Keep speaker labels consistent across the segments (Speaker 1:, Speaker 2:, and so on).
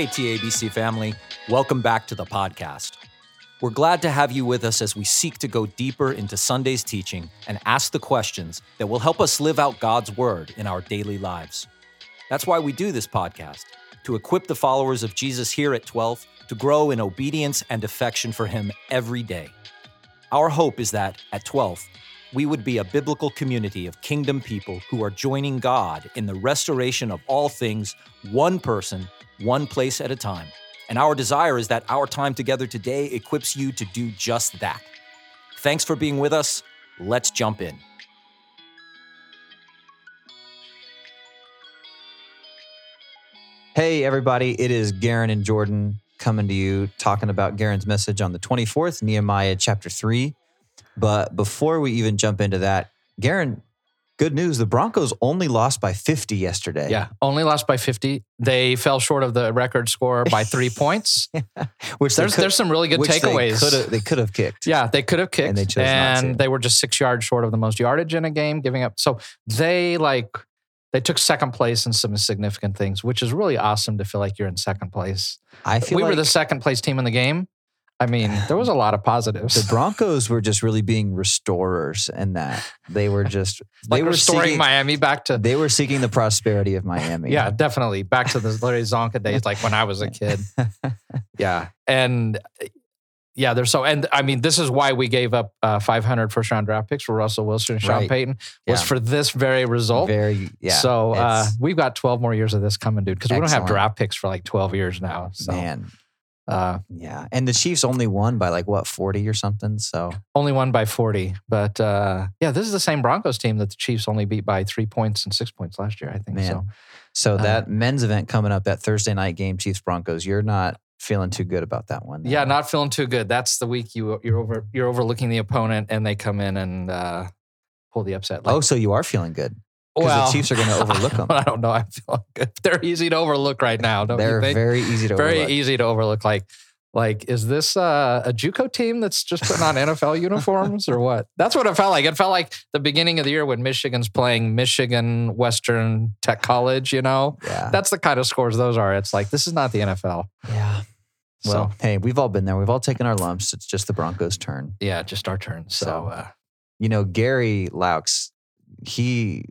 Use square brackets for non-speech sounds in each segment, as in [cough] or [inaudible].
Speaker 1: Hey, TABC family, welcome back to the podcast. We're glad to have you with us as we seek to go deeper into Sunday's teaching and ask the questions that will help us live out God's word in our daily lives. That's why we do this podcast, to equip the followers of Jesus here at 12 to grow in obedience and affection for Him every day. Our hope is that at 12, we would be a biblical community of kingdom people who are joining God in the restoration of all things, one person, one place at a time. And our desire is that our time together today equips you to do just that. Thanks for being with us. Let's jump in.
Speaker 2: Hey, everybody, it is Garen and Jordan coming to you talking about Garen's message on the 24th, Nehemiah chapter 3. But before we even jump into that, Garen, good news. The Broncos only lost by 50 yesterday.
Speaker 3: Yeah, only lost by 50. They fell short of the record score by three [laughs] points.
Speaker 2: which
Speaker 3: There's
Speaker 2: could-
Speaker 3: there's some really good takeaways.
Speaker 2: They could have they could have kicked.
Speaker 3: yeah, they could have kicked,
Speaker 2: And they chose to.
Speaker 3: they were just six yards short of the most yardage in a game, giving up. So they like they took second place in some significant things, which is really awesome to feel like you're in second place.
Speaker 2: I feel
Speaker 3: we
Speaker 2: like
Speaker 3: were the second place team in the game. I mean, there was a lot of positives.
Speaker 2: the Broncos were just really being restorers in that they were just [laughs] they
Speaker 3: like
Speaker 2: were
Speaker 3: restoring
Speaker 2: seeking,
Speaker 3: Miami back to
Speaker 2: they were seeking the prosperity of Miami. [laughs]
Speaker 3: Yeah, definitely. Back to the Larry Csonka days, like when I was a kid. [laughs] Yeah. And yeah, they're so, and I mean, this is why we gave up uh, 500 first round draft picks for Russell Wilson and Sean
Speaker 2: Right.
Speaker 3: Payton was
Speaker 2: Yeah.
Speaker 3: for this very result.
Speaker 2: Very yeah.
Speaker 3: so uh, we've got 12 more years of this coming, dude, because we don't have draft picks for like 12 years now. So
Speaker 2: man.
Speaker 3: Uh,
Speaker 2: Yeah. And the Chiefs only won by like what, 40 or something. So
Speaker 3: only won by 40. But uh, yeah, this is the same Broncos team that the Chiefs only beat by three points and six points last year, I think.
Speaker 2: Man.
Speaker 3: So
Speaker 2: so
Speaker 3: Uh,
Speaker 2: that men's event coming up, that Thursday night game, Chiefs Broncos, you're not feeling too good about that one.
Speaker 3: yeah, not feeling too good. That's the week you you're over you're overlooking the opponent and they come in and uh, pull the upset. Like,
Speaker 2: oh, so you are feeling good. 'Cause the Chiefs are gonna [laughs] overlook them.
Speaker 3: I don't know. I'm feeling good. [laughs] They're easy to overlook right now. Don't
Speaker 2: They're
Speaker 3: you think?
Speaker 2: very easy to
Speaker 3: Very
Speaker 2: overlook.
Speaker 3: easy to overlook. Like, like is this uh, a JUCO team that's just putting on NFL uniforms or what? That's what it felt like. It felt like the beginning of the year when Michigan's playing Michigan Western Tech College. You know,
Speaker 2: Yeah.
Speaker 3: that's the kind of scores those are. It's like this is not the NFL.
Speaker 2: yeah.
Speaker 3: So
Speaker 2: Well, hey, we've all been there. We've all taken our lumps. It's just the Broncos' turn.
Speaker 3: yeah, just our turn. So,
Speaker 2: So-
Speaker 3: uh,
Speaker 2: You know, Gary Laux, he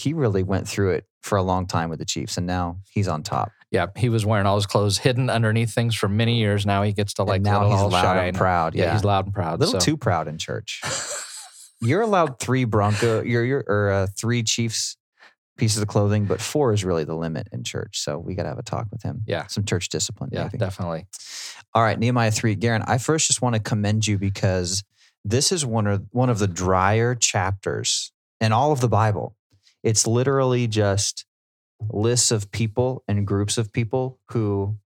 Speaker 2: he really went through it for a long time with the Chiefs, and now he's on top.
Speaker 3: yeah, he was wearing all his clothes hidden underneath things for many years. Now he gets to like
Speaker 2: and now he's
Speaker 3: all
Speaker 2: loud
Speaker 3: shine.
Speaker 2: and proud.
Speaker 3: Yeah,
Speaker 2: Yeah,
Speaker 3: he's loud and proud.
Speaker 2: a little
Speaker 3: so.
Speaker 2: too proud in church. [laughs] You're allowed three Bronco, you're, you're or uh, three Chiefs pieces of clothing, but four is really the limit in church. So we got to have a talk with him.
Speaker 3: Yeah.
Speaker 2: some church discipline.
Speaker 3: Yeah,
Speaker 2: maybe.
Speaker 3: definitely.
Speaker 2: All right, Nehemiah three. Garen, I first just want to commend you because this is one of one of the drier chapters in all of the Bible. It's literally just lists of people and groups of people who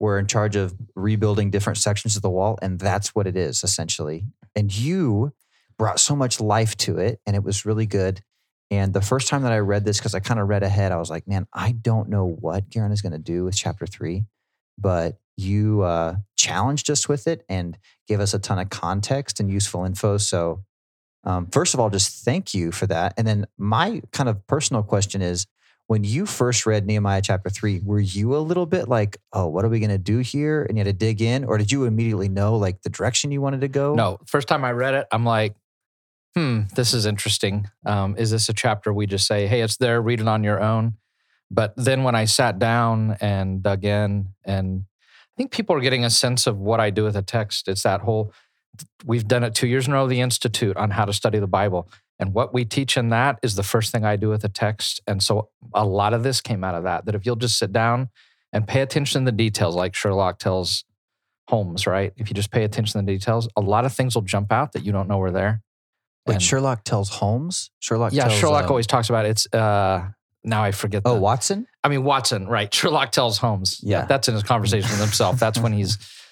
Speaker 2: were in charge of rebuilding different sections of the wall, and that's what it is essentially. And you brought so much life to it, and it was really good. And the first time that I read this, because I kind of read ahead, I was like, man, I don't know what Garen is going to do with chapter three, but you uh, challenged us with it and gave us a ton of context and useful info. So, um, first of all, just thank you for that. And then my kind of personal question is when you first read Nehemiah chapter three, were you a little bit like, oh, what are we going to do here? And you had to dig in, or did you immediately know like the direction you wanted to go?
Speaker 3: No, first time I read it, I'm like, hmm, this is interesting. Um, is this a chapter we just say, hey, it's there, read it on your own? But then when I sat down and dug in, and I think people are getting a sense of what I do with a text. It's that whole, we've done it two years in a row, the Institute on how to study the Bible. And what we teach in that is the first thing I do with a text. And so a lot of this came out of that, that if you'll just sit down and pay attention to the details, like Sherlock tells Holmes, right? If you just pay attention to the details, a lot of things will jump out that you don't know were there. And-
Speaker 2: Sherlock tells Holmes. Sherlock.
Speaker 3: yeah,
Speaker 2: tells,
Speaker 3: Sherlock
Speaker 2: um,
Speaker 3: always talks about it. it's uh now I forget
Speaker 2: Oh,
Speaker 3: the,
Speaker 2: Watson.
Speaker 3: I mean Watson, right. [laughs] Sherlock tells Holmes.
Speaker 2: Yeah.
Speaker 3: That's in his conversation with himself. That's when he's [laughs]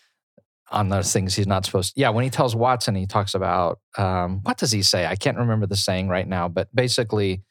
Speaker 3: on those things he's not supposed to. Yeah, when he tells Watson, he talks about um, what does he say? I can't remember the saying right now, but basically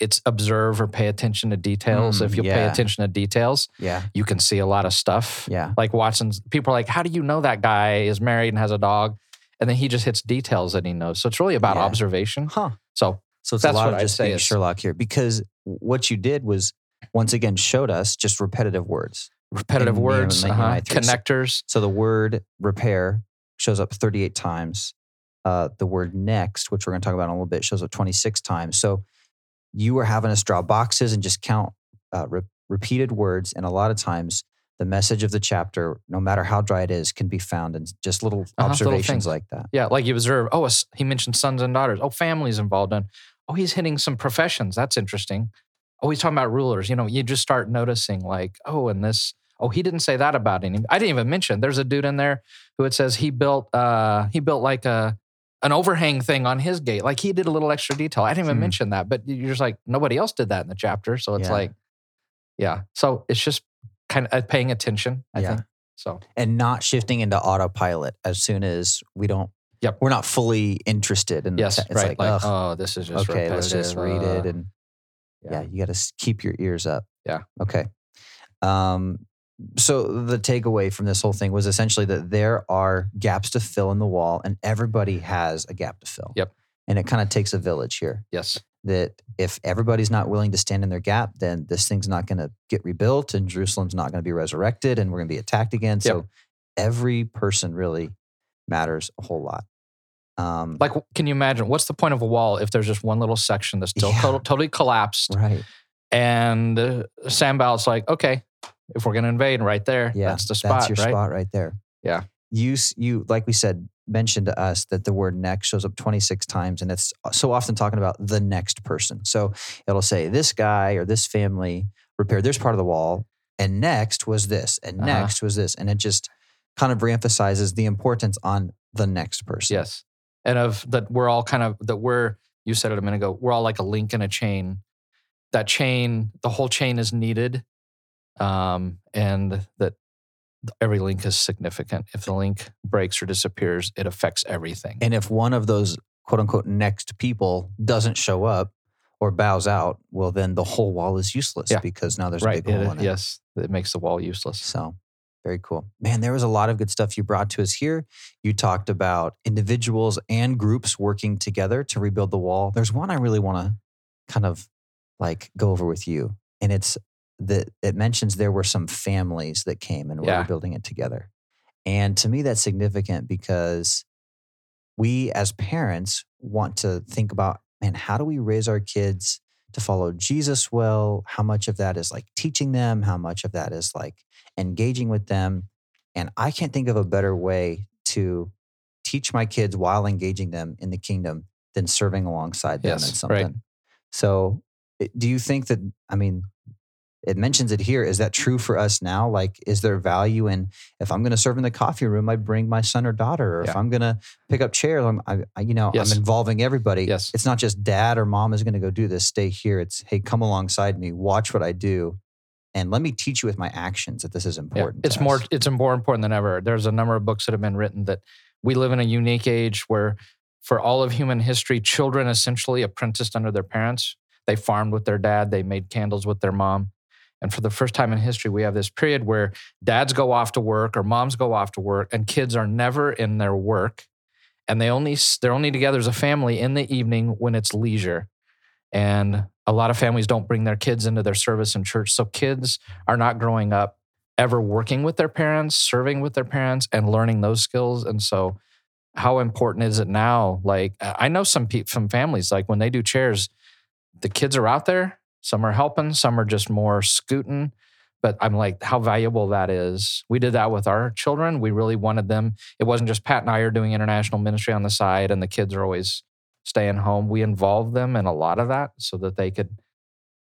Speaker 3: it's observe or pay attention to details.
Speaker 2: Mm,
Speaker 3: if you pay attention to details,
Speaker 2: Yeah.
Speaker 3: you can see a lot of stuff.
Speaker 2: Yeah.
Speaker 3: Like Watson's people are like, How do you know that guy is married and has a dog? And then he just hits details that he knows. So it's really about
Speaker 2: Yeah.
Speaker 3: observation.
Speaker 2: Huh.
Speaker 3: So
Speaker 2: So it's
Speaker 3: That's
Speaker 2: a lot
Speaker 3: what
Speaker 2: of just
Speaker 3: say
Speaker 2: being Sherlock here because what you did was once again showed us just repetitive words.
Speaker 3: Repetitive words, uh-huh.
Speaker 2: So-
Speaker 3: connectors.
Speaker 2: So the word repair shows up 38 times. Uh, the word next, which we're going to talk about in a little bit, shows up 26 times. So you are having us draw boxes and just count uh, re- repeated words. And a lot of times, the message of the chapter, no matter how dry it is, can be found in just little
Speaker 3: Uh-huh,
Speaker 2: observations
Speaker 3: things.
Speaker 2: like that.
Speaker 3: Yeah, like you observe. Oh, he mentioned sons and daughters. Oh, families involved in. Oh, he's hitting some professions. That's interesting. Oh, he's talking about rulers. You know, you just start noticing like, oh, and this. Oh, he didn't say that about any. I didn't even mention. There's a dude in there who it says he built. uh He built like a an overhang thing on his gate. Like he did a little extra detail. I didn't even
Speaker 2: Hmm.
Speaker 3: mention that, but you're just like nobody else did that in the chapter. So it's
Speaker 2: Yeah.
Speaker 3: like, yeah. So it's just kind of paying attention. I
Speaker 2: Yeah.
Speaker 3: think so.
Speaker 2: And not shifting into autopilot as soon as we don't,
Speaker 3: Yep.
Speaker 2: we're not fully interested. in the
Speaker 3: Yes,
Speaker 2: te- it's
Speaker 3: right.
Speaker 2: like,
Speaker 3: Like, oh, this is just
Speaker 2: okay, let's just read it.
Speaker 3: uh,
Speaker 2: And yeah, you got to keep your ears up.
Speaker 3: Yeah.
Speaker 2: Okay. Um, so the takeaway from this whole thing was essentially that there are gaps to fill in the wall, and everybody has a gap to fill.
Speaker 3: Yep.
Speaker 2: And it kind of takes a village here.
Speaker 3: yes.
Speaker 2: That if everybody's not willing to stand in their gap, then this thing's not going to get rebuilt, and Jerusalem's not going to be resurrected, and we're going to be attacked again. So every person really matters a whole lot. Um,
Speaker 3: Like, can you imagine what's the point of a wall if there's just one little section that's still
Speaker 2: Yeah.
Speaker 3: total, totally collapsed?
Speaker 2: right.
Speaker 3: And uh, Sanballat's like, okay, if we're going to invade right there,
Speaker 2: Yeah,
Speaker 3: that's the spot,
Speaker 2: That's your
Speaker 3: right?
Speaker 2: spot right there.
Speaker 3: Yeah.
Speaker 2: You you like we said mentioned to us that the word next shows up 26 times and it's so often talking about the next person. So it'll say this guy or this family repaired this part of the wall and next was this and
Speaker 3: Uh-huh.
Speaker 2: next was this and it just kind of reemphasizes the importance on the next person.
Speaker 3: Yes. And of that, we're all kind of, that we're, you said it a minute ago, we're all like a link in a chain. That chain, the whole chain is needed. Um, and that every link is significant. If the link breaks or disappears, it affects everything.
Speaker 2: And if one of those quote unquote next people doesn't show up or bows out, well then the whole wall is useless
Speaker 3: Yeah.
Speaker 2: because now there's
Speaker 3: right.
Speaker 2: a big hole in it.
Speaker 3: yes. It makes the wall useless.
Speaker 2: So very cool. Man, there was a lot of good stuff you brought to us here. You talked about individuals and groups working together to rebuild the wall. There's one I really want to kind of like go over with you. And it's that it mentions there were some families that came and
Speaker 3: Yeah.
Speaker 2: were building it together. And to me, that's significant because we as parents want to think about, man, how do we raise our kids to follow Jesus well? How much of that is like teaching them? How much of that is like engaging with them? And I can't think of a better way to teach my kids while engaging them in the kingdom than serving alongside them
Speaker 3: Yes,
Speaker 2: in something.
Speaker 3: right.
Speaker 2: So, do you think that, I mean, it mentions it here. Is that true for us now? Like, is there value in if I'm going to serve in the coffee room, I bring my son or daughter, or if I'm going to pick up chairs, I'm, I, I, you know,
Speaker 3: Yes.
Speaker 2: I'm involving everybody.
Speaker 3: Yes.
Speaker 2: It's not just dad or mom is going to go do this. Stay here. It's hey, come alongside me, watch what I do, and let me teach you with my actions that this is
Speaker 3: Yeah,
Speaker 2: important.
Speaker 3: it's
Speaker 2: to
Speaker 3: more
Speaker 2: us.
Speaker 3: it's more important than ever. There's a number of books that have been written that we live in a unique age where for all of human history, children essentially apprenticed under their parents. They farmed with their dad, they made candles with their mom. And for the first time in history, we have this period where dads go off to work or moms go off to work and kids are never in their work. And they only they're only together as a family in the evening when it's leisure. And a lot of families don't bring their kids into their service in church. So kids are not growing up ever working with their parents, serving with their parents, and learning those skills. And so, how important is it now? Like, I know some pe- some families, like when they do chairs, the kids are out there. Some are helping, some are just more scooting. But I'm like, how valuable that is. We did that with our children. We really wanted them. It wasn't just Pat and I are doing international ministry on the side, and the kids are always staying home. We involved them in a lot of that so that they could,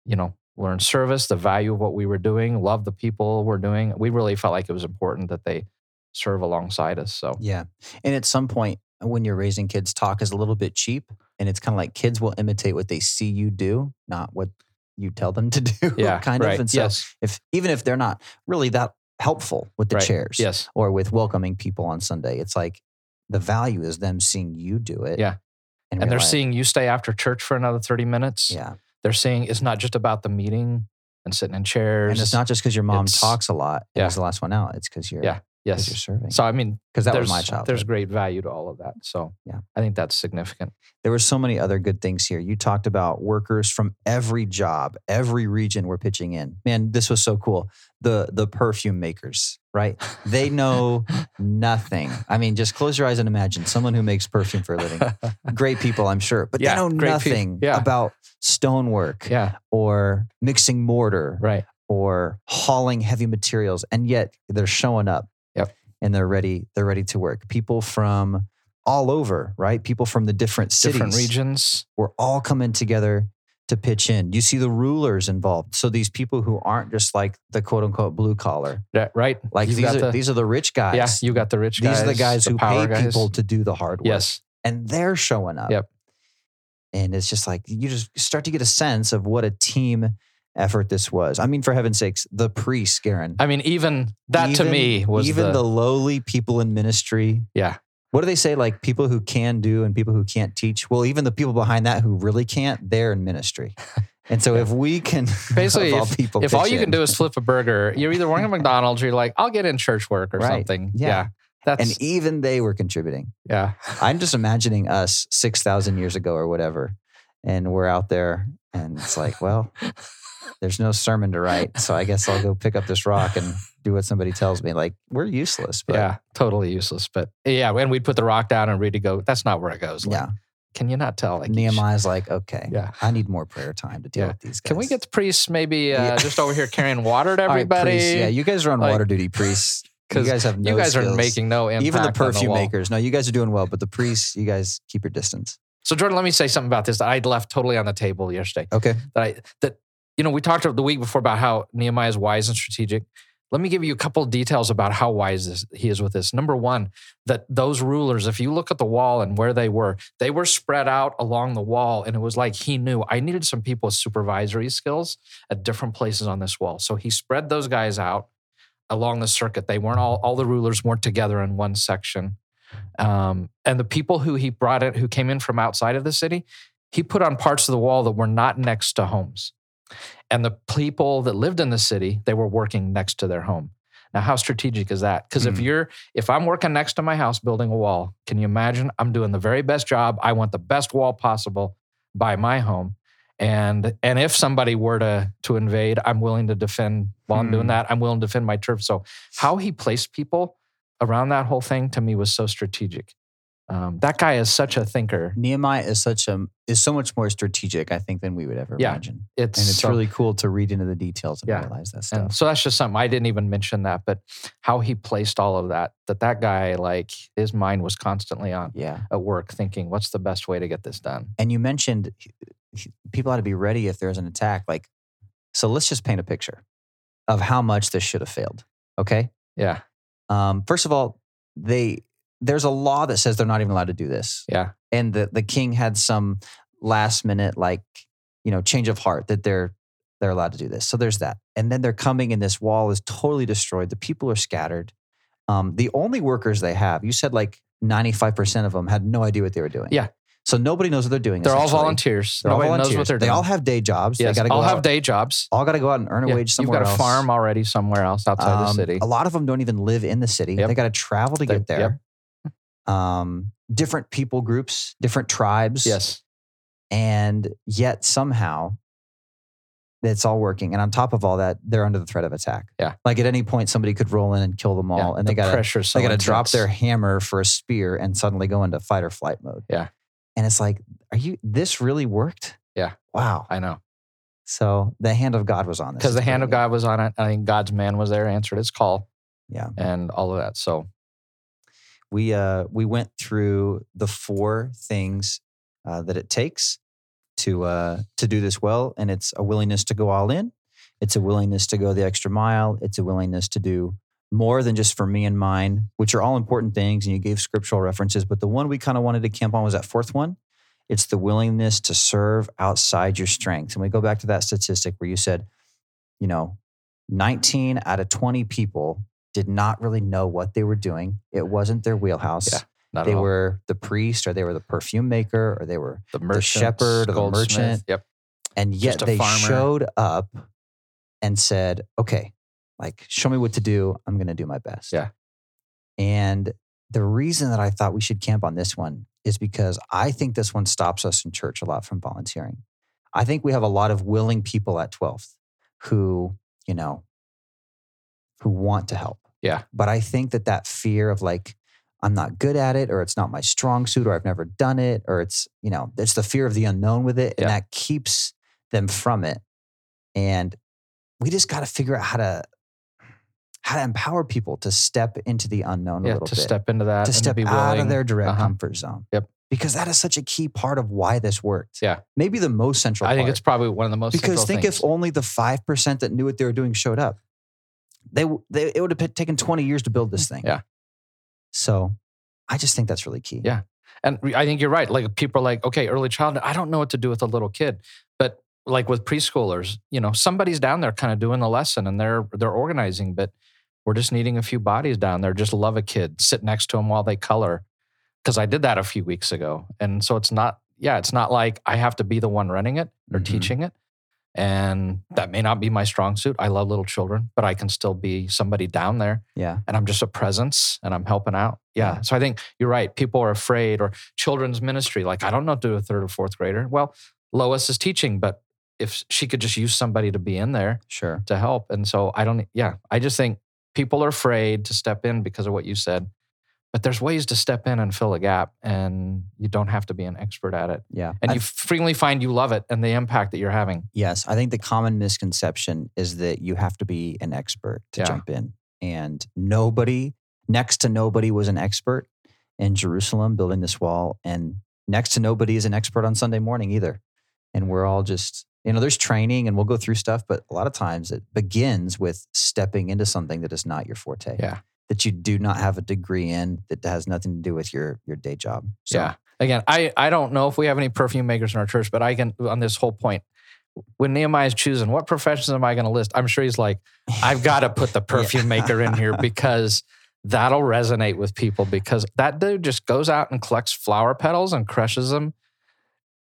Speaker 3: you know, learn service, the value of what we were doing, love the people we're doing. We really felt like it was important that they serve alongside us. So
Speaker 2: Yeah. And at some point, when you're raising kids, talk is a little bit cheap. And it's kind of like kids will imitate what they see you do, not what you tell them to [laughs] do.
Speaker 3: yeah,
Speaker 2: kind
Speaker 3: right.
Speaker 2: of. And so
Speaker 3: yes,
Speaker 2: if even if they're not really that helpful with the
Speaker 3: Right.
Speaker 2: chairs
Speaker 3: yes,
Speaker 2: or with welcoming people on Sunday, it's like the value is them seeing you do it.
Speaker 3: Yeah.
Speaker 2: And,
Speaker 3: and they're seeing you stay after church for another thirty minutes.
Speaker 2: Yeah.
Speaker 3: They're seeing it's not just about the meeting and sitting in chairs.
Speaker 2: And it's not just because your mom
Speaker 3: It's-
Speaker 2: talks a lot and
Speaker 3: Yeah.
Speaker 2: is the last one out. It's because you're
Speaker 3: Yeah. Yes.
Speaker 2: you're serving.
Speaker 3: So I mean,
Speaker 2: Because that was my childhood.
Speaker 3: There's great value to all of that. So
Speaker 2: Yeah.
Speaker 3: I think that's significant.
Speaker 2: there were so many other good things here. You talked about workers from every job, every region were pitching in. Man, this was so cool. The the perfume makers, right? They know nothing. I mean, just close your eyes and imagine someone who makes perfume for a living. [laughs] Great people, I'm sure, but
Speaker 3: Yeah,
Speaker 2: they know nothing
Speaker 3: yeah.
Speaker 2: about stonework
Speaker 3: yeah.
Speaker 2: or mixing mortar
Speaker 3: Right.
Speaker 2: or hauling heavy materials and yet they're showing up. And they're ready they're ready to work people from all over right people from the different cities
Speaker 3: Different regions.
Speaker 2: were all coming together to pitch in you see the rulers involved so these people who aren't just like the quote unquote blue collar
Speaker 3: That- Right.
Speaker 2: like
Speaker 3: You've
Speaker 2: these are
Speaker 3: the,
Speaker 2: these are the rich guys
Speaker 3: yeah. You got the rich guys.
Speaker 2: these are the guys who pay
Speaker 3: guys.
Speaker 2: people to do the hard work
Speaker 3: Yes.
Speaker 2: and they're showing up.
Speaker 3: Yep.
Speaker 2: And it's just like you just start to get a sense of what a team effort this was. I mean, for heaven's sakes, the priests, Garen.
Speaker 3: I mean, even that to me was
Speaker 2: even
Speaker 3: the,
Speaker 2: the, lowly people in ministry.
Speaker 3: Yeah.
Speaker 2: What do they say? Like people who can do and people who can't teach. Well, even the people behind that who really can't, they're in ministry. [laughs] And so
Speaker 3: Yeah.
Speaker 2: if we can, [laughs]
Speaker 3: Basically,
Speaker 2: all people,
Speaker 3: if all you can do is flip a burger, you're either working at [laughs] McDonald's or you're like, I'll get in church work or
Speaker 2: Right.
Speaker 3: something.
Speaker 2: Yeah.
Speaker 3: Yeah. That's
Speaker 2: and even they were contributing.
Speaker 3: yeah.
Speaker 2: I'm just imagining us 6,000 years ago or whatever. And we're out there and it's like, well, there's no sermon to write. So I guess I'll go pick up this rock and do what somebody tells me. Like, we're useless. But
Speaker 3: yeah. Totally useless. But yeah, when we'd put the rock down and ready to go, that's not where it goes. Like,
Speaker 2: yeah.
Speaker 3: Can you not tell? Like
Speaker 2: Nehemiah's like, okay,
Speaker 3: Yeah.
Speaker 2: I need more prayer time to deal
Speaker 3: Yeah.
Speaker 2: with these guys.
Speaker 3: Can we get the priests maybe uh,
Speaker 2: Yeah.
Speaker 3: just over here carrying [laughs] water to
Speaker 2: right,
Speaker 3: everybody?
Speaker 2: priests. yeah, you guys are on
Speaker 3: Like-
Speaker 2: water duty, priests. Because
Speaker 3: you [laughs]
Speaker 2: guys have no
Speaker 3: you guys are making no impact.
Speaker 2: Even the perfume
Speaker 3: wall.
Speaker 2: makers. No, you guys are doing well, but the priests, you guys keep your distance.
Speaker 3: So Jordan, let me say something about this that I left totally on the table yesterday.
Speaker 2: Okay.
Speaker 3: That I that you know we talked the week before about how Nehemiah is wise and strategic. Let me give you a couple of details about how wise this, he is with this. Number one, that those rulers, if you look at the wall and where they were, they were spread out along the wall, and it was like he knew I needed some people with supervisory skills at different places on this wall. So he spread those guys out along the circuit. They weren't all all the rulers weren't together in one section. Um, and the people who he brought in, who came in from outside of the city, he put on parts of the wall that were not next to homes. And the people that lived in the city, they were working next to their home. Now, how strategic is that? Because if
Speaker 2: Hmm.
Speaker 3: you're, if I'm working next to my house building a wall, can you imagine? I'm doing the very best job. I want the best wall possible by my home. And and if somebody were to to invade, I'm willing to defend while I'm doing
Speaker 2: Hmm.
Speaker 3: that. I'm willing to defend my turf. So how he placed people around that whole thing to me was so strategic. Um, that guy is such a thinker.
Speaker 2: Nehemiah is such a is so much more strategic, I think, than we would ever
Speaker 3: Yeah.
Speaker 2: imagine.
Speaker 3: It's
Speaker 2: And it's
Speaker 3: so-
Speaker 2: really cool to read into the details and
Speaker 3: Yeah.
Speaker 2: realize that
Speaker 3: And
Speaker 2: stuff.
Speaker 3: so that's just something I didn't even mention that, but how he placed all of that, that that guy, like his mind was constantly on
Speaker 2: yeah.
Speaker 3: at work thinking, what's the best way to get this done?
Speaker 2: And you mentioned people had to be ready if there's an attack. Like, so let's just paint a picture of how much this should have failed. Okay.
Speaker 3: Yeah.
Speaker 2: Um, first of all, they there's a law that says they're not even allowed to do this.
Speaker 3: Yeah.
Speaker 2: And the the king had some last minute like you know change of heart that they're they're allowed to do this. So there's that. And then they're coming and this wall is totally destroyed. The people are scattered. Um, the only workers they have, you said like 95% of them had no idea what they were doing.
Speaker 3: Yeah.
Speaker 2: So nobody knows what they're doing.
Speaker 3: They're all volunteers.
Speaker 2: They're all
Speaker 3: Nobody knows what they're doing.
Speaker 2: they all have day jobs.
Speaker 3: yes,
Speaker 2: they got to go
Speaker 3: all
Speaker 2: out,
Speaker 3: have day jobs.
Speaker 2: all got to go out and earn a
Speaker 3: Yeah,
Speaker 2: wage somewhere You've
Speaker 3: got a farm already somewhere else outside the
Speaker 2: Um,
Speaker 3: city.
Speaker 2: A lot of them don't even live in the city.
Speaker 3: Yep.
Speaker 2: They got to travel to
Speaker 3: They-
Speaker 2: get there. Um, different people groups, different tribes.
Speaker 3: Yes.
Speaker 2: And yet somehow it's all working. And on top of all that, they're under the threat of attack.
Speaker 3: Yeah.
Speaker 2: Like at any point, somebody could roll in and kill them all.
Speaker 3: Yeah,
Speaker 2: and
Speaker 3: the
Speaker 2: they got to
Speaker 3: pressure.
Speaker 2: they got to drop their hammer for a spear and suddenly go into fight or flight mode.
Speaker 3: Yeah.
Speaker 2: And it's like, are you, this really worked?
Speaker 3: Yeah.
Speaker 2: Wow.
Speaker 3: I know
Speaker 2: So the hand of God was on this.
Speaker 3: because the hand of. God was on it. I think God's man was there, answered his call,
Speaker 2: Yeah.
Speaker 3: and all of that. So
Speaker 2: we uh we went through the four things uh, that it takes to uh to do this well and it's a willingness to go all in. It's a willingness to go the extra mile. It's a willingness to do more than just for me and mine which are all important things and you gave scriptural references but the one we kind of wanted to camp on was that fourth one. It's the willingness to serve outside your strengths and we go back to that statistic where you said you know 19 out of 20 people did not really know what they were doing. It wasn't their wheelhouse.
Speaker 3: Yeah, not
Speaker 2: they
Speaker 3: at all.
Speaker 2: were the priest or they were the perfume maker or they were
Speaker 3: the merchant,
Speaker 2: shepherd or the merchant.
Speaker 3: Yep.
Speaker 2: and yet they
Speaker 3: farmer.
Speaker 2: showed up and said, "Okay, like show me what to do. I'm going to do my best."
Speaker 3: Yeah.
Speaker 2: And the reason that I thought we should camp on this one is because I think this one stops us in church a lot from volunteering. I think we have a lot of willing people at 12th who, you know, who want to help.
Speaker 3: Yeah.
Speaker 2: But I think that that fear of like, I'm not good at it, or it's not my strong suit, or I've never done it, or it's, you know, it's the fear of the unknown with it. And
Speaker 3: Yeah.
Speaker 2: that keeps them from it. And we just got to figure out how to, how to empower people to step into the unknown a
Speaker 3: Yeah,
Speaker 2: little
Speaker 3: to
Speaker 2: bit
Speaker 3: step into that
Speaker 2: to step
Speaker 3: be
Speaker 2: out of their direct
Speaker 3: Uh-huh.
Speaker 2: comfort zone.
Speaker 3: Yep.
Speaker 2: Because that is such a key part of why this worked.
Speaker 3: Yeah.
Speaker 2: Maybe the most central
Speaker 3: I think it's probably one of the most
Speaker 2: because think
Speaker 3: things.
Speaker 2: if only the 5% that knew what they were doing showed up. They, they it would have taken 20 years to build this thing.
Speaker 3: Yeah.
Speaker 2: So I just think that's really key.
Speaker 3: Yeah. And I think you're right. Like people are like, okay, early childhood, I don't know what to do with a little kid. But like with preschoolers, you know, somebody's down there kind of doing the lesson and they're they're organizing, but we're just needing a few bodies down there. Just love a kid, sit next to them while they color. Because I did that a few weeks ago. And so it's not, yeah, it's not like I have to be the one running it or
Speaker 2: Mhm.
Speaker 3: teaching it. And that may not be my strong suit. I love little children, but I can still be somebody down there
Speaker 2: Yeah.
Speaker 3: and I'm just a presence and I'm helping out. Yeah.
Speaker 2: Yeah.
Speaker 3: So I think you're right. People are afraid or children's ministry, like, I don't know, do a third or fourth grader. Well, Lois is teaching, but if she could just use somebody to be in there
Speaker 2: Sure.
Speaker 3: to help. And so I don't, yeah, I just think people are afraid to step in because of what you said. But there's ways to step in and fill a gap, and you don't have to be an expert at it.
Speaker 2: Yeah.
Speaker 3: And
Speaker 2: I-
Speaker 3: you frequently find you love it and the impact that you're having.
Speaker 2: Yes, I think the common misconception is that you have to be an expert to
Speaker 3: Yeah.
Speaker 2: jump in. And nobody, next to nobody, was an expert in Jerusalem building this wall. And next to nobody is an expert on Sunday morning either. And we're all just, you know, there's training and we'll go through stuff, but a lot of times it begins with stepping into something that is not your forte.
Speaker 3: Yeah.
Speaker 2: That you do not have a degree in that has nothing to do with your your day job. So,
Speaker 3: Yeah. Again, I, I don't know if we have any perfume makers in our church, but I can, on this whole point, when Nehemiah is choosing what professions am I going to list, I'm sure he's like, I've got to [laughs] put the perfume maker in here because that'll resonate with people because that dude just goes out and collects flower petals and crushes them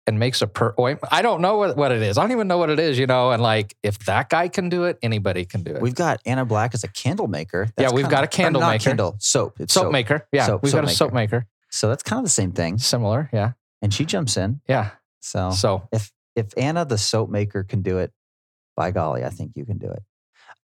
Speaker 3: and makes a per ointment. I don't know what, what it is. I don't even know what it is, you know. And like, if that guy can do it, anybody can do it.
Speaker 2: We've got Anna Black as a candle maker.
Speaker 3: Yeah, we've got a candle
Speaker 2: not
Speaker 3: maker.
Speaker 2: Candle soap. It's
Speaker 3: soap,
Speaker 2: soap.
Speaker 3: maker. Yeah.
Speaker 2: Soap-
Speaker 3: we've
Speaker 2: soap
Speaker 3: got a soap maker.
Speaker 2: So that's kind of the same thing.
Speaker 3: Similar. Yeah.
Speaker 2: And she jumps in.
Speaker 3: Yeah.
Speaker 2: So
Speaker 3: So
Speaker 2: if if Anna the soap maker can do it, by golly, I think you can do it.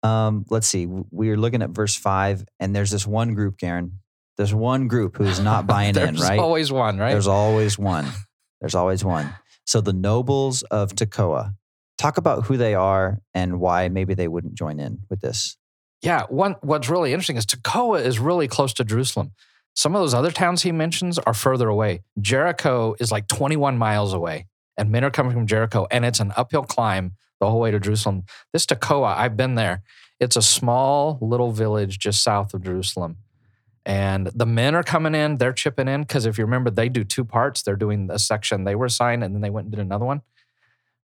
Speaker 2: Um, let's see. We're looking at verse five, and there's this one group, Garen. There's one group who's not [laughs] buying in,
Speaker 3: there's
Speaker 2: right?
Speaker 3: always one, right?
Speaker 2: There's always one. [laughs] There's always one. So the nobles of Tekoa. Talk about who they are and why maybe they wouldn't join in with this.
Speaker 3: Yeah, one what's really interesting is Tekoa is really close to Jerusalem. Some of those other towns he mentions are further away. Jericho is like 21 miles away, and men are coming from Jericho, and it's an uphill climb the whole way to Jerusalem. This Tekoa, I've been there. It's a small little village just south of Jerusalem. And the men are coming in, they're chipping in because if you remember, they do two parts. They're doing a section they were assigned, and then they went and did another one.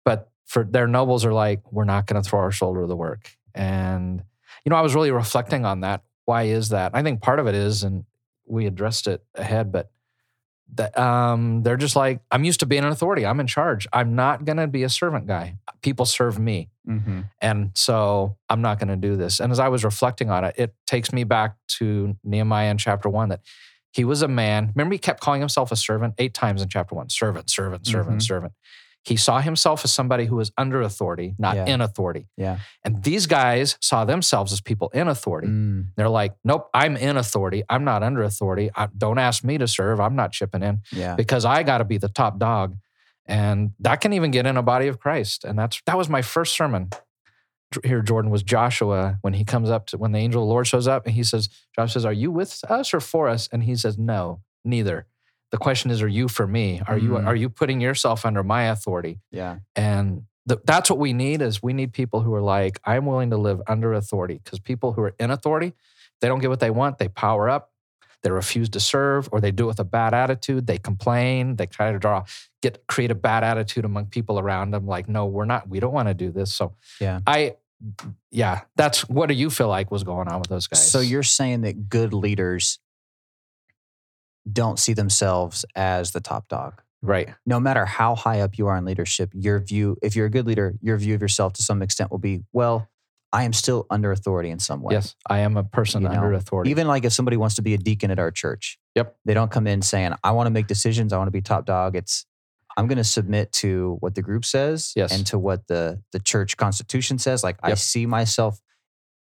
Speaker 3: But for their nobles are like, we're not going to throw our shoulder to the work. And you know, I was really reflecting on that. Why is that? I think part of it is, and we addressed it ahead, but that um, they're just like, I'm used to being an authority. I'm in charge. I'm not going to be a servant guy. People serve me. And so I'm not going to do this. And as I was reflecting on it, it takes me back to Nehemiah in chapter one that he was a man. Remember, he kept calling himself a servant eight times in chapter one servant, servant, servant,
Speaker 2: Mhm.
Speaker 3: servant. He saw himself as somebody who was under authority, not
Speaker 2: Yeah.
Speaker 3: in authority.
Speaker 2: Yeah.
Speaker 3: And these guys saw themselves as people in authority.
Speaker 2: Mm,
Speaker 3: They're like, nope, I'm in authority. I'm not under authority. I, don't ask me to serve. I'm not chipping in
Speaker 2: yeah.
Speaker 3: because I got to be the top dog. And that can even get in a body of Christ. And that's that was my first sermon here, Jordan, was Joshua when he comes up to when the angel of the Lord shows up and he says, Joshua says, Are you with us or for us? And he says, No, neither. The question is, are you for me? Are you
Speaker 2: Mm.
Speaker 3: are you putting yourself under my authority?
Speaker 2: Yeah.
Speaker 3: And th- that's what we need is we need people who are like, I'm willing to live under authority. Because people who are in authority, they don't get what they want, they power up, they refuse to serve, or they do it with a bad attitude. They complain, they try to draw, get create a bad attitude among people around them. Like, no, we're not, we don't want to do this. So
Speaker 2: Yeah.
Speaker 3: I yeah, that's what do you feel like was going on with those guys?
Speaker 2: So you're saying that good leaders don't see themselves as the top dog.
Speaker 3: right.
Speaker 2: No matter how high up you are in leadership, your view, if you're a good leader, your view of yourself to some extent will be, well, I am still under authority in some way.
Speaker 3: Yes, I am a person
Speaker 2: You
Speaker 3: under
Speaker 2: know,
Speaker 3: authority.
Speaker 2: Even like if somebody wants to be a deacon at our church.
Speaker 3: Yep.
Speaker 2: They don't come in saying, I want to make decisions. I want to be top dog. It's, I'm going to submit to what the group says
Speaker 3: Yes.
Speaker 2: and to what the, the church constitution says. Like I see myself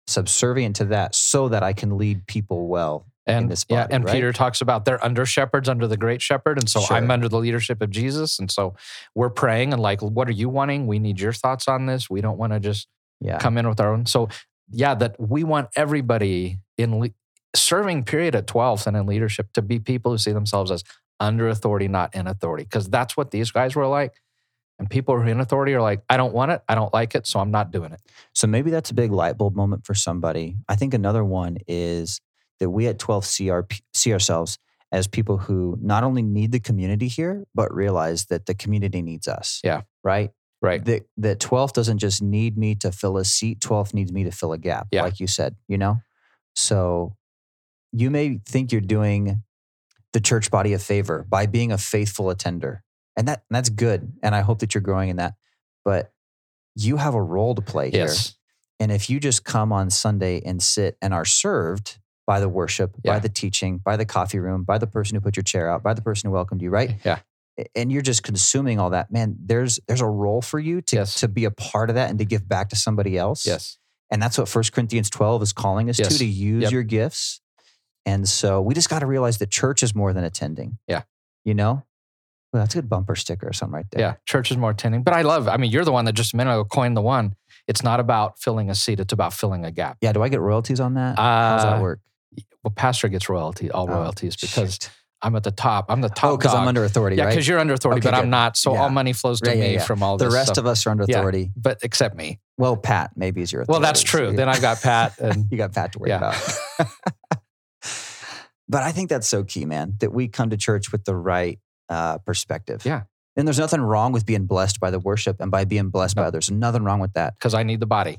Speaker 2: subservient to that so that I can lead people well.
Speaker 3: And
Speaker 2: this
Speaker 3: yeah, and
Speaker 2: right?
Speaker 3: Peter talks about they're under shepherds under the great shepherd, and so I'm under the leadership of Jesus, and so we're praying and like, what are you wanting? We need your thoughts on this. We don't want to just
Speaker 2: Yeah.
Speaker 3: come in with our own. So yeah, that we want everybody in le- serving period at 12th and in leadership to be people who see themselves as under authority, not in authority, because that's what these guys were like. And people who are in authority are like, I don't want it, I don't like it, so I'm not doing it.
Speaker 2: So maybe that's a big light bulb moment for somebody. I think another one is that we at 12 see, our, see ourselves as people who not only need the community here, but realize that the community needs us.
Speaker 3: Yeah.
Speaker 2: Right?
Speaker 3: Right.
Speaker 2: That, that 12 doesn't just need me to fill a seat, 12 needs me to fill a gap,
Speaker 3: Yeah.
Speaker 2: like you said, you know? So you may think you're doing the church body a favor by being a faithful attender. And that that's good. And I hope that you're growing in that. But you have a role to play here.
Speaker 3: Yes.
Speaker 2: And if you just come on Sunday and sit and are served by the worship, by the teaching, by the coffee room, by the person who put your chair out, by the person who welcomed you, right?
Speaker 3: Yeah.
Speaker 2: And you're just consuming all that, man. There's there's a role for you to
Speaker 3: Yes.
Speaker 2: to be a part of that and to give back to somebody else.
Speaker 3: Yes.
Speaker 2: And that's what First Corinthians 12 is calling us to
Speaker 3: Yes.
Speaker 2: to use
Speaker 3: Yep.
Speaker 2: your gifts. And so we just got to realize that church is more than attending.
Speaker 3: Yeah.
Speaker 2: You know? Well, that's a good bumper sticker or something right there.
Speaker 3: Yeah. Church is more attending. But I love, I mean, you're the one that just a minute ago coined the one. It's not about filling a seat, it's about filling a gap.
Speaker 2: Yeah. Do I get royalties on that? How does
Speaker 3: Uh,
Speaker 2: that work?
Speaker 3: Well, pastor gets royalty, all
Speaker 2: Oh,
Speaker 3: royalties, because
Speaker 2: shoot.
Speaker 3: I'm at the top. I'm the top.
Speaker 2: Oh, because I'm under authority,
Speaker 3: Yeah,
Speaker 2: right?
Speaker 3: because you're under authority,
Speaker 2: Okay,
Speaker 3: but I'm not. So
Speaker 2: Yeah.
Speaker 3: all money flows to
Speaker 2: Yeah, yeah,
Speaker 3: me from all
Speaker 2: the rest
Speaker 3: so-
Speaker 2: of us are under authority.
Speaker 3: but except me.
Speaker 2: Well, Pat maybe is your authority.
Speaker 3: Well, that's true.
Speaker 2: So
Speaker 3: Then I've got Pat, [laughs] and
Speaker 2: you got Pat to worry about. [laughs] but I think that's so key, man, that we come to church with the right uh, perspective.
Speaker 3: Yeah.
Speaker 2: And there's nothing wrong with being blessed by the worship and by being blessed by others. Nothing wrong with that
Speaker 3: because I need the body,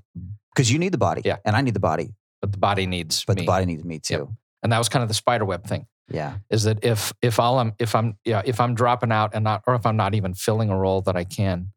Speaker 2: because you need the body.
Speaker 3: Yeah.
Speaker 2: And I need the body,
Speaker 3: but the body needs
Speaker 2: but
Speaker 3: me.
Speaker 2: the body needs me too.
Speaker 3: Yep. and that was kind of the spider web thing.
Speaker 2: Yeah.
Speaker 3: Is that if if all I'm if I'm yeah if I'm dropping out and not or if I'm not even filling a role that I can,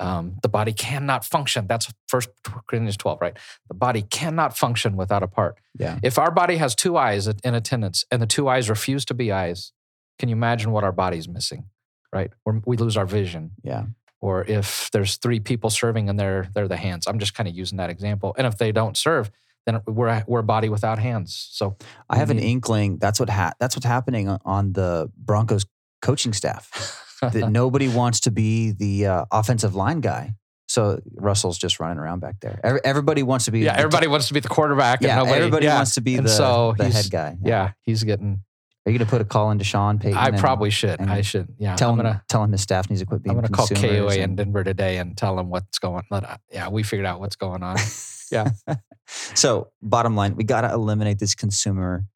Speaker 3: um, the body cannot function. That's First Corinthians twelve, right? The body cannot function without a part.
Speaker 2: Yeah.
Speaker 3: If our body has two eyes in attendance and the two eyes refuse to be eyes, can you imagine what our body's missing, right? Or we lose our vision.
Speaker 2: Yeah.
Speaker 3: Or if there's three people serving and they're they're the hands. I'm just kind of using that example. And if they don't serve, then we're a- we're a body without hands. So
Speaker 2: I have an
Speaker 3: Mhm.
Speaker 2: inkling that's what ha- that's what's happening on- the Broncos coaching staff. [laughs] that nobody wants to be the uh, offensive line guy. So Russell's just running around back there. Every, everybody wants to be.
Speaker 3: yeah,
Speaker 2: the-
Speaker 3: everybody wants to be the quarterback.
Speaker 2: Yeah,
Speaker 3: and nobody,
Speaker 2: everybody
Speaker 3: yeah.
Speaker 2: wants to be
Speaker 3: And
Speaker 2: the,
Speaker 3: so
Speaker 2: the head guy.
Speaker 3: Yeah, he's getting.
Speaker 2: Are you going to put a call into Sean Payton?
Speaker 3: I
Speaker 2: and
Speaker 3: probably should.
Speaker 2: and
Speaker 3: I should. Yeah,
Speaker 2: tell
Speaker 3: I'm
Speaker 2: him.
Speaker 3: gonna.
Speaker 2: tell him his staff needs to quit being.
Speaker 3: I'm gonna call
Speaker 2: consumers
Speaker 3: KOA in Denver today and tell him what's going. Let, uh, yeah, we figured out what's going on. [laughs] Yeah.
Speaker 2: so, bottom line, we got to eliminate this consumer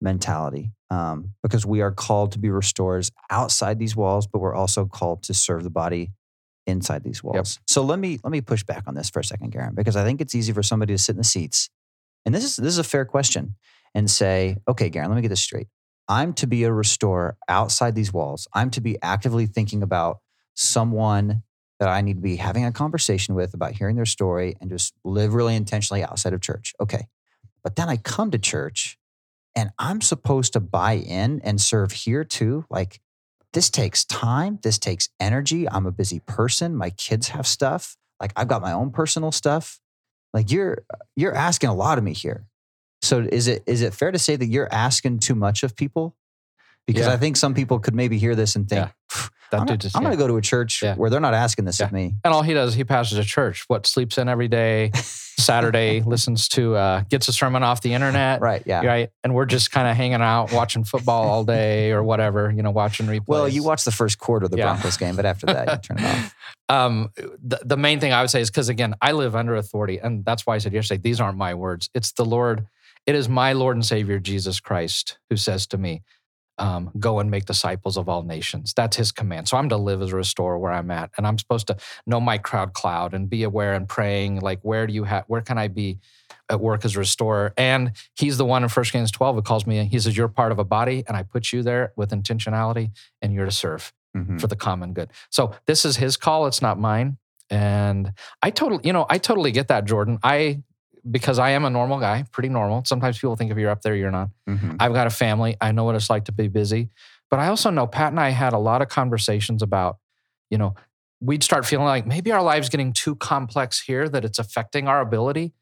Speaker 2: mentality um, because we are called to be restorers outside these walls, but we're also called to serve the body inside these walls. So let me let me push back on this for a second, Garen, because I think it's easy for somebody to sit in the seats, and this is this is a fair question, and say, okay, Garen, let me get this straight. I'm to be a restorer outside these walls. I'm to be actively thinking about someone that I need to be having a conversation with about hearing their story and just live really intentionally outside of church. Okay. But then I come to church and I'm supposed to buy in and serve here too. Like this takes time, this takes energy. I'm a busy person. My kids have stuff. Like I've got my own personal stuff. Like you're you're asking a lot of me here. So is it is it fair to say that you're asking too much of people? Because
Speaker 3: Yeah.
Speaker 2: I think some people could maybe hear this and think,
Speaker 3: Yeah. That
Speaker 2: I'm,
Speaker 3: dude
Speaker 2: gonna,
Speaker 3: just.
Speaker 2: I'm
Speaker 3: yeah.
Speaker 2: gonna go to a church where they're not asking this of me.
Speaker 3: And all he does, he pastors a church. What sleeps in every day, Saturday, [laughs] listens to, uh, gets a sermon off the internet.
Speaker 2: Right. Yeah.
Speaker 3: Right. And we're just kind of hanging out, watching football all day or whatever, you know, watching replays.
Speaker 2: Well, you watch the first quarter of the. Broncos game, but after that, you turn it off. [laughs]
Speaker 3: um, the, the main thing I would say is because again, I live under authority, and that's why I said yesterday, these aren't my words. It's the Lord. It is my Lord and Savior Jesus Christ who says to me, um, "Go and make disciples of all nations." That's His command. So I'm to live as a restorer where I'm at, and I'm supposed to know my crowd cloud and be aware and praying. Like, where do you have? Where can I be? At work as a restorer, and he's the one in 1 Kings 12 who calls me. He says, "You're part of a body, and I put you there with intentionality, and you're to serve."
Speaker 2: Mhm.
Speaker 3: for the common good. So this is his call, it's not mine. And I totally, you know, I totally get that, Jordan. I because I am a normal guy, pretty normal. Sometimes people think if you're up there, you're not.
Speaker 2: Mhm.
Speaker 3: I've got a family. I know what it's like to be busy. But I also know Pat and I had a lot of conversations about, you know, we'd start feeling like maybe our lives getting too complex here that it's affecting our ability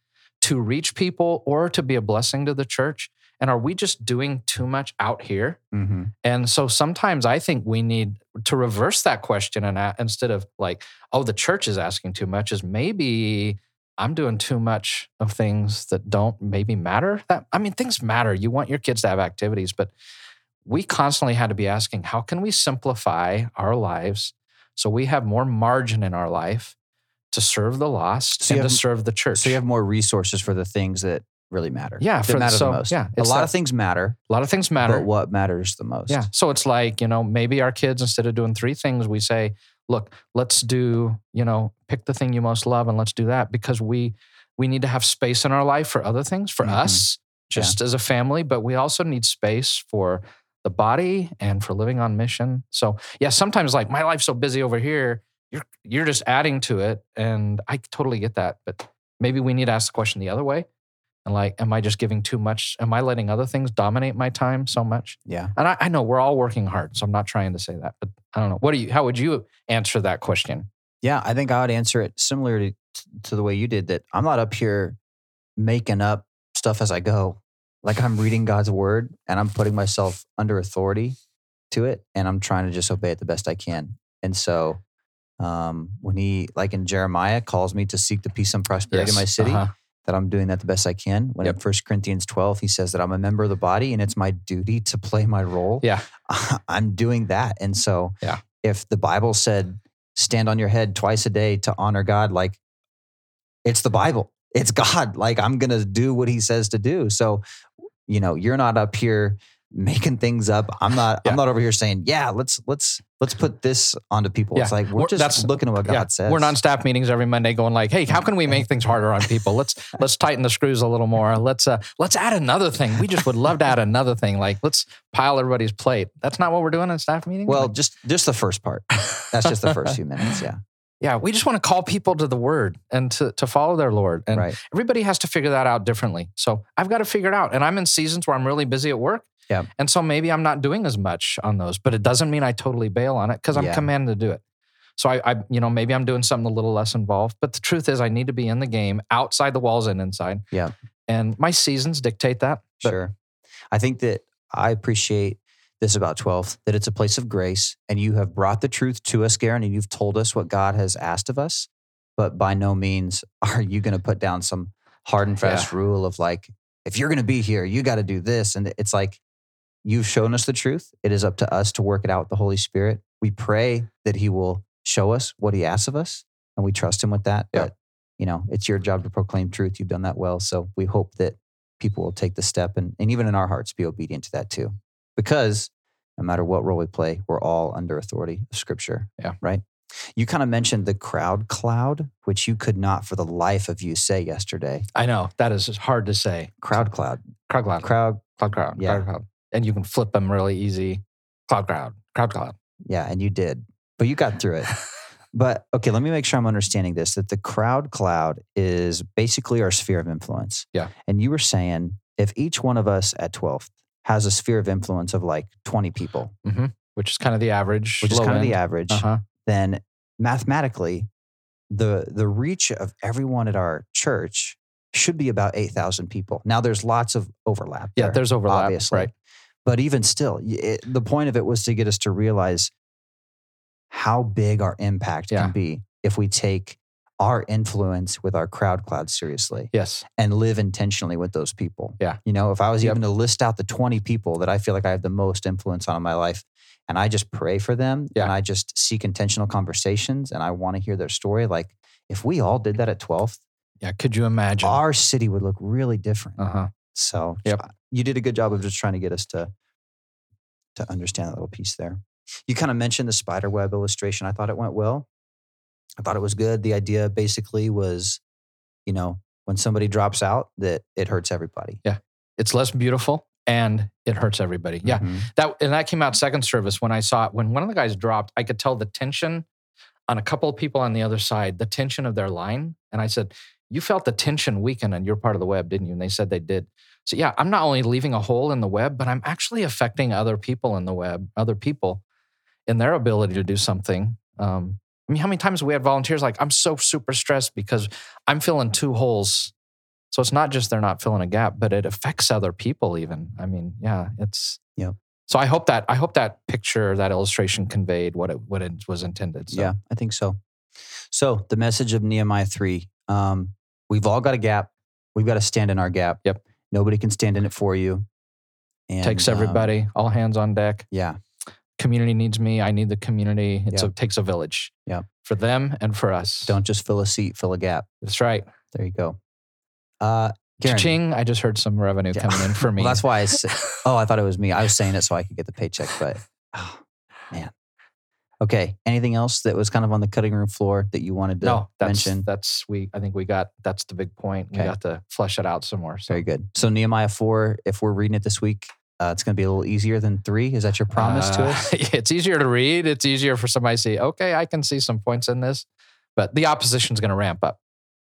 Speaker 3: to reach people or to be a blessing to the church. And are we just doing too much out here?
Speaker 2: Mhm.
Speaker 3: And so sometimes I think we need to reverse that question and a- instead of like, oh, the church is asking too much, is maybe I'm doing too much of things that don't maybe matter. That I mean, things matter. You want your kids to have activities, but we constantly had to be asking, how can we simplify our lives so we have more margin in our life to serve the lost
Speaker 2: So
Speaker 3: and to serve the church?
Speaker 2: So you have more resources for the things that really matter.
Speaker 3: Yeah,
Speaker 2: that
Speaker 3: for-
Speaker 2: matter
Speaker 3: so,
Speaker 2: the most.
Speaker 3: yeah,
Speaker 2: a lot
Speaker 3: that-
Speaker 2: of things matter,
Speaker 3: a lot of things matter.
Speaker 2: but what matters the most?
Speaker 3: Yeah. So it's like, you know, maybe our kids, instead of doing three things, we say, look, let's do, you know, pick the thing you most love and let's do that because we we need to have space in our life for other things, for
Speaker 2: Mhm.
Speaker 3: us, just as a family, but we also need space for the body and for living on mission. So yeah, sometimes like my life's so busy over here, you're you're just adding to it. And I totally get that. But maybe we need to ask the question the other way. And like, am I just giving too much? Am I letting other things dominate my time so much?
Speaker 2: Yeah.
Speaker 3: And I, I know we're all working hard, so I'm not trying to say that, but I don't know. What do you? How would you answer that question?
Speaker 2: Yeah, I think I would answer it similar to, to the way you did that I'm not up here making up stuff as I go. Like I'm reading God's word and I'm putting myself under authority to it and I'm trying to just obey it the best I can. And so um, when he, like in Jeremiah, calls me to seek the peace and prosperity in my city,
Speaker 3: Uh-huh.
Speaker 2: that I'm doing that the best I can. When in
Speaker 3: Yep.
Speaker 2: First Corinthians 12, he says that I'm a member of the body and it's my duty to play my role.
Speaker 3: Yeah. [laughs]
Speaker 2: I'm doing that. And so
Speaker 3: Yeah.
Speaker 2: if the Bible said stand on your head twice a day to honor God, like it's the Bible. It's God. Like I'm gonna do what he says to do. So, you know, you're not up here making things up. I'm not
Speaker 3: Yeah.
Speaker 2: I'm not over here saying, yeah, let's let's let's put this onto people. It's like we're
Speaker 3: We're-
Speaker 2: just
Speaker 3: that's-
Speaker 2: looking at what God
Speaker 3: Yeah,
Speaker 2: says.
Speaker 3: we're on staff meetings every Monday, going like, "Hey, how can we make things harder on people? Let's [laughs] let's tighten the screws a little more. Let's uh let's add another thing. We just would love to add another thing. Like let's pile everybody's plate. That's not what we're doing in staff meetings.
Speaker 2: Well,
Speaker 3: Like,
Speaker 2: just just the first part. That's just the first few minutes. Yeah. [laughs]
Speaker 3: yeah, we just want to call people to the Word and to to follow their Lord. And
Speaker 2: right.
Speaker 3: everybody has to figure that out differently. So I've got to figure it out. And I'm in seasons where I'm really busy at work.
Speaker 2: Yeah.
Speaker 3: And so maybe I'm not doing as much on those, but it doesn't mean I totally bail on it because I'm
Speaker 2: Yeah.
Speaker 3: commanded to do it. So I, I, you know, maybe I'm doing something a little less involved. But the truth is, I need to be in the game, outside the walls and inside.
Speaker 2: Yeah.
Speaker 3: And my seasons dictate that.
Speaker 2: Sure. I think that I appreciate this about 12th, that it's a place of grace and you have brought the truth to us, Garen, and you've told us what God has asked of us. But by no means [laughs] are you going to put down some hard and fast rule of like, if you're going to be here, you got to do this. And it's like, you've shown us the truth. It is up to us to work it out with the Holy Spirit. We pray that He will show us what He asks of us and we trust Him with that.
Speaker 3: Yeah.
Speaker 2: But, you know, it's your job to proclaim truth. You've done that well. So we hope that people will take the step and, and even in our hearts be obedient to that too. Because no matter what role we play, we're all under authority of scripture.
Speaker 3: Yeah.
Speaker 2: Right. You kind of mentioned the crowd cloud, which you could not for the life of you say yesterday.
Speaker 3: I know that is hard to say.
Speaker 2: Crowd cloud.
Speaker 3: Crowd cloud,
Speaker 2: Crowd.
Speaker 3: cloud crowd,
Speaker 2: Yeah.
Speaker 3: crowd cloud. And you can flip them really easy. Cloud crowd, crowd cloud.
Speaker 2: Yeah. And you did, but you got through it. But okay, let me make sure I'm understanding this that the crowd cloud is basically our sphere of influence.
Speaker 3: Yeah.
Speaker 2: And you were saying if each one of us at 12th has a sphere of influence of like 20 people,
Speaker 3: Which is kind of the average.
Speaker 2: which is kind of the average,
Speaker 3: Uh-huh.
Speaker 2: then mathematically, the the reach of everyone at our church should be about 8,000 people. Now there's lots of overlap.
Speaker 3: Yeah,
Speaker 2: there,
Speaker 3: there's overlap.
Speaker 2: obviously.
Speaker 3: Right.
Speaker 2: But even still, it, the point of it was to get us to realize how big our impact
Speaker 3: Yeah.
Speaker 2: can be if we take our influence with our crowd cloud seriously
Speaker 3: Yes.
Speaker 2: and live intentionally with those people.
Speaker 3: Yeah.
Speaker 2: You know, if I was
Speaker 3: Yep.
Speaker 2: even to list out the 20 people that I feel like I have the most influence on in my life and I just pray for them
Speaker 3: Yeah.
Speaker 2: and I just seek intentional conversations and I want to hear their story, like if we all did that at 12th,
Speaker 3: Yeah. Could you imagine?
Speaker 2: our city would look really different.
Speaker 3: Uh huh.
Speaker 2: So
Speaker 3: Yep.
Speaker 2: You did a good job of just trying to get us to to understand that little piece there. You kind of mentioned the spider web illustration. I thought it went well. I thought it was good. The idea basically was, you know, when somebody drops out, that it hurts everybody. Yeah.
Speaker 3: It's less beautiful and it hurts everybody. Yeah.
Speaker 2: Mhm.
Speaker 3: That and that came out second service when I saw it. When one of the guys dropped, I could tell the tension on a couple of people on the other side, the tension of their line. And I said, you felt the tension weaken and you're part of the web, didn't you? And they said they did. So yeah, I'm not only leaving a hole in the web, but I'm actually affecting other people in the web, other people in their ability to do something. Um, I mean, how many times we had volunteers like, I'm so super stressed because I'm filling two holes. So it's not just they're not filling a gap, but it affects other people even. I mean, yeah, it's
Speaker 2: Yeah.
Speaker 3: So I hope that I hope that picture, that illustration conveyed what it what it was intended. So.
Speaker 2: Yeah, I think so. So the message of Nehemiah 3 um, we've all got a gap. We've got to stand in our gap.
Speaker 3: Yep.
Speaker 2: Nobody can stand in it for you. And,
Speaker 3: takes
Speaker 2: um,
Speaker 3: everybody, all hands on deck.
Speaker 2: yeah.
Speaker 3: Community needs me. I need the community. It's
Speaker 2: Yeah.
Speaker 3: a, takes a village.
Speaker 2: Yeah.
Speaker 3: For them and for us.
Speaker 2: Don't just fill a seat, fill a gap.
Speaker 3: That's right.
Speaker 2: There you go. Uh,
Speaker 3: Ching, I just heard some revenue
Speaker 2: Yeah.
Speaker 3: coming in for [laughs] me.
Speaker 2: Well, that's why I said, [laughs] oh, I thought it was me. I was saying it so I could get the paycheck, but oh, [sighs] man. Okay. Anything else that was kind of on the cutting room floor that you wanted to
Speaker 3: no, that's
Speaker 2: mention?
Speaker 3: that's we. I think we got that's the big point. We
Speaker 2: Okay.
Speaker 3: got to flesh it out some more. So.
Speaker 2: Very good. So Nehemiah 4, if we're reading it this week, uh, it's going to be a little easier than 3. Is that your promise to
Speaker 3: Uh,
Speaker 2: us? [laughs]
Speaker 3: It's easier to read. It's easier for somebody to see. Okay, I can see some points in this, but the opposition is going to ramp up.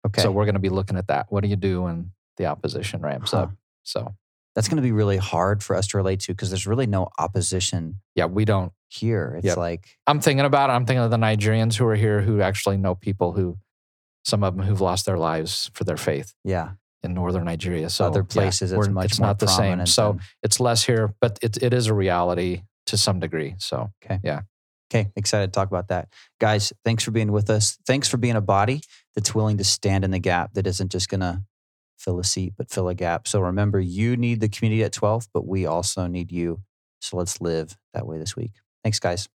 Speaker 2: Okay.
Speaker 3: So we're going to be looking at that. What do you do when the opposition ramps
Speaker 2: Huh.
Speaker 3: up? So
Speaker 2: That's going to be really hard for us to relate to because there's really no opposition
Speaker 3: yeah, we don't.
Speaker 2: here. It's
Speaker 3: Yep.
Speaker 2: like,
Speaker 3: I'm thinking about it. I'm thinking of the Nigerians who are here who actually know people who, some of them who've lost their lives for their faith
Speaker 2: yeah,
Speaker 3: in northern Nigeria. So
Speaker 2: other
Speaker 3: yeah,
Speaker 2: places it's
Speaker 3: we're-
Speaker 2: much
Speaker 3: it's
Speaker 2: more
Speaker 3: not the same.
Speaker 2: prominent
Speaker 3: So
Speaker 2: than-
Speaker 3: it's less here, but it, it is a reality to some degree. So okay. yeah.
Speaker 2: Okay, excited to talk about that. Guys, thanks for being with us. Thanks for being a body that's willing to stand in the gap that isn't just going to fill a seat, but fill a gap. So remember, you need the community at 12, but we also need you. So let's live that way this week. Thanks, guys.